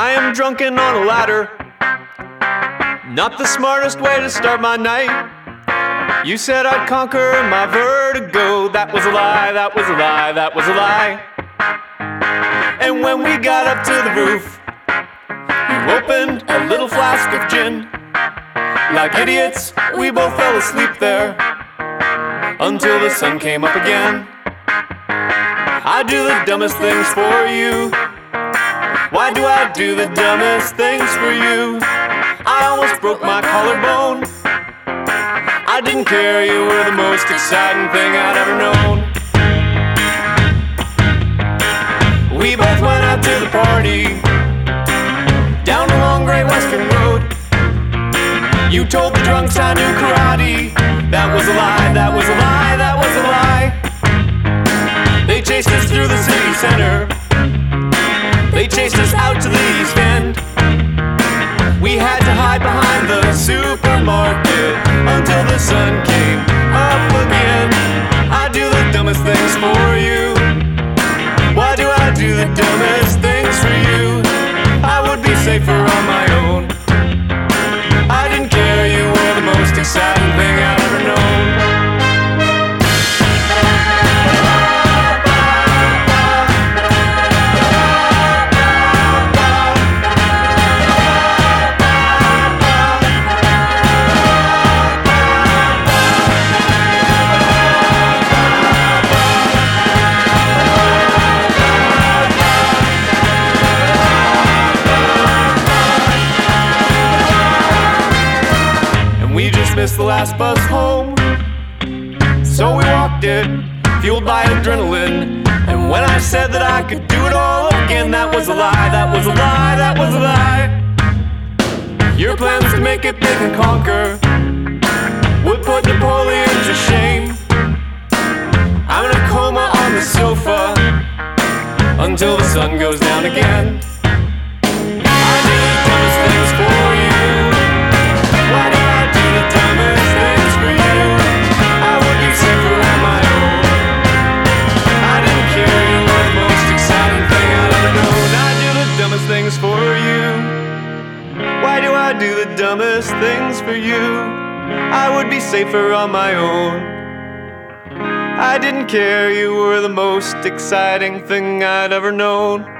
I am drunken on a ladder. Not the smartest way to start my night. You said I'd conquer my vertigo. That was a lie, that was a lie, that was a lie. And when we got up to the roof, you opened a little flask of gin. Like idiots, we both fell asleep there until the sun came up again. I do the dumbest things for you. Why do I do the dumbest things for you? I almost broke my collarbone. I didn't care, you were the most exciting thing I'd ever known. We both went out to the party down the long Great Western Road. You told the drunks I knew karate. That was a lie, hide behind the supermarket until the sun came missed the last bus home. So we walked it, fueled by adrenaline. And when I said that I could do it all again, that was a lie, that was a lie, that was a lie. Your plans to make it big and conquer would put Napoleon to shame. I'm in a coma on the sofa until the sun goes down again. Dumbest things for you? I would be safer on my own. I didn't care, you were the most exciting thing I'd ever known.